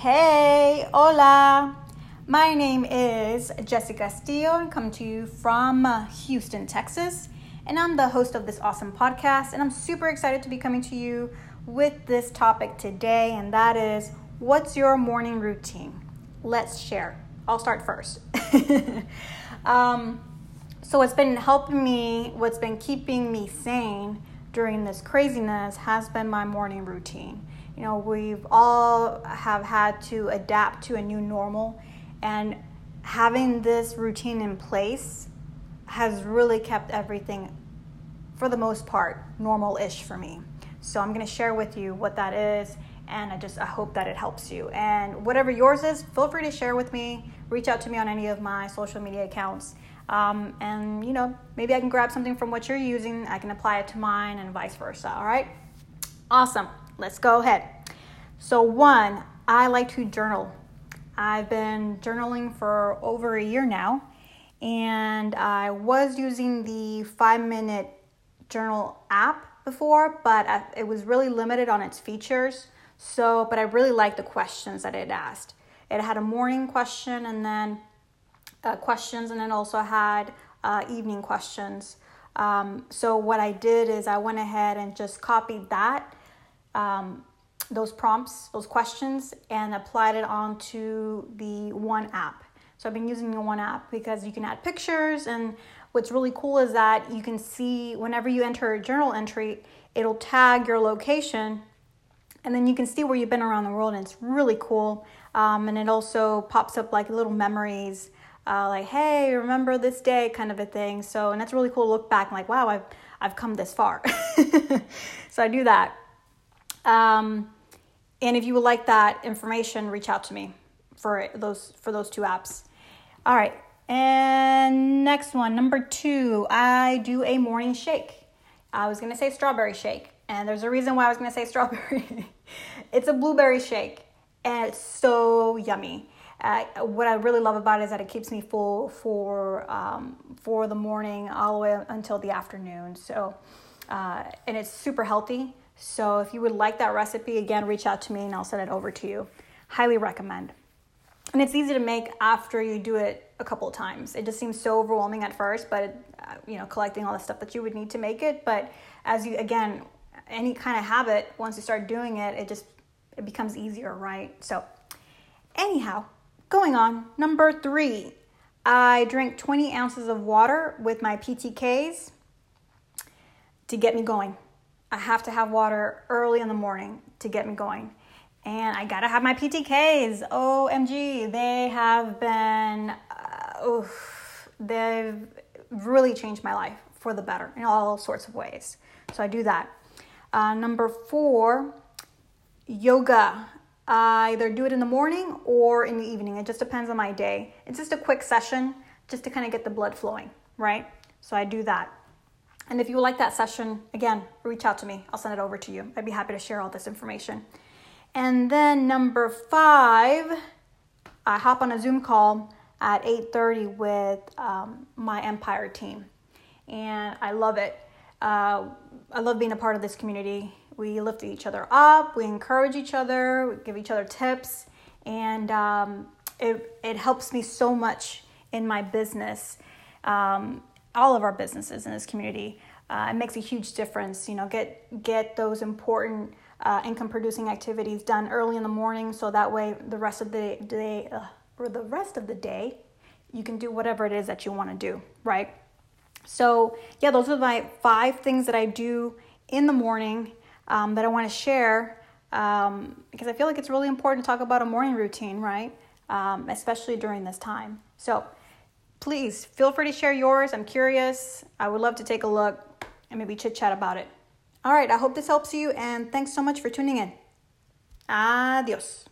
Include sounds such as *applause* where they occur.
Hey, hola. My name is Jessica Castillo and come to you from uh, Houston, Texas. And I'm the host of this awesome podcast. And I'm super excited to be coming to you with this topic today. And that is what's your morning routine? Let's share. I'll start first. *laughs* um, so, what's been helping me, what's been keeping me sane during this craziness has been my morning routine you know we've all have had to adapt to a new normal. And having this routine in place has really kept everything for the most part normal-ish for me. So i'm going to share with you what that is and i just i hope that it helps you. And whatever yours is feel free to share with me. Reach out to me on any of my social media accounts. Um, and you know maybe i can grab something from what you're using. I can apply it to mine and vice versa all right? Awesome let's go ahead. So, one, I like to journal. I've been journaling for over a year now, and I was using the five minute journal app before, but it was really limited on its features. So, but I really liked the questions that it asked. It had a morning question and then uh, questions, and then also had uh, evening questions. Um, so, what I did is I went ahead and just copied that um, those prompts, those questions, and applied it onto the one app. So I've been using the one app because you can add pictures, and what's really cool is that you can see whenever you enter a journal entry, it'll tag your location, and then you can see where you've been around the world, and it's really cool. Um, and it also pops up like little memories, uh, like "Hey, remember this day?" kind of a thing. So, and that's really cool to look back like, "Wow, I've I've come this far." *laughs* so I do that. Um, and if you would like that information, reach out to me for those for those two apps. All right. And next one, number two, I do a morning shake. I was gonna say strawberry shake, and there's a reason why I was gonna say *laughs* strawberry. it's a blueberry shake, and it's so yummy. Uh, what I really love about it is that it keeps me full for um, for the morning all the way until the afternoon. So, uh, and it's super healthy. So if you would like that recipe, again, reach out to me and I'll send it over to you. Highly recommend. And it's easy to make after you do it a couple of times. It just seems so overwhelming at first, but uh, you know, collecting all the stuff that you would need to make it. But as you again, any kind of habit, once you start doing it, it just it becomes easier, right? So, anyhow, going on. Number three, I drink 20 ounces of water with my PTKs to get me going. I have to have water early in the morning to get me going. And I gotta have my PTKs. OMG, they have been, uh, oof, they've really changed my life for the better in all sorts of ways. So I do that. Uh, number four, yoga. I either do it in the morning or in the evening. It just depends on my day. It's just a quick session just to kind of get the blood flowing, right? So I do that. And if you like that session, again, reach out to me. I'll send it over to you. I'd be happy to share all this information. And then number five, I hop on a Zoom call at 8:30 with um, my Empire team, and I love it. Uh, I love being a part of this community. We lift each other up, we encourage each other, we give each other tips, and um, it it helps me so much in my business. Um, all of our businesses in this community. Uh, it makes a huge difference. You know, get get those important uh, income producing activities done early in the morning, so that way the rest of the day uh, or the rest of the day, you can do whatever it is that you want to do. Right. So yeah, those are my five things that I do in the morning um, that I want to share um, because I feel like it's really important to talk about a morning routine, right? Um, especially during this time. So please feel free to share yours. I'm curious. I would love to take a look and maybe chit chat about it. All right, I hope this helps you and thanks so much for tuning in. Adios.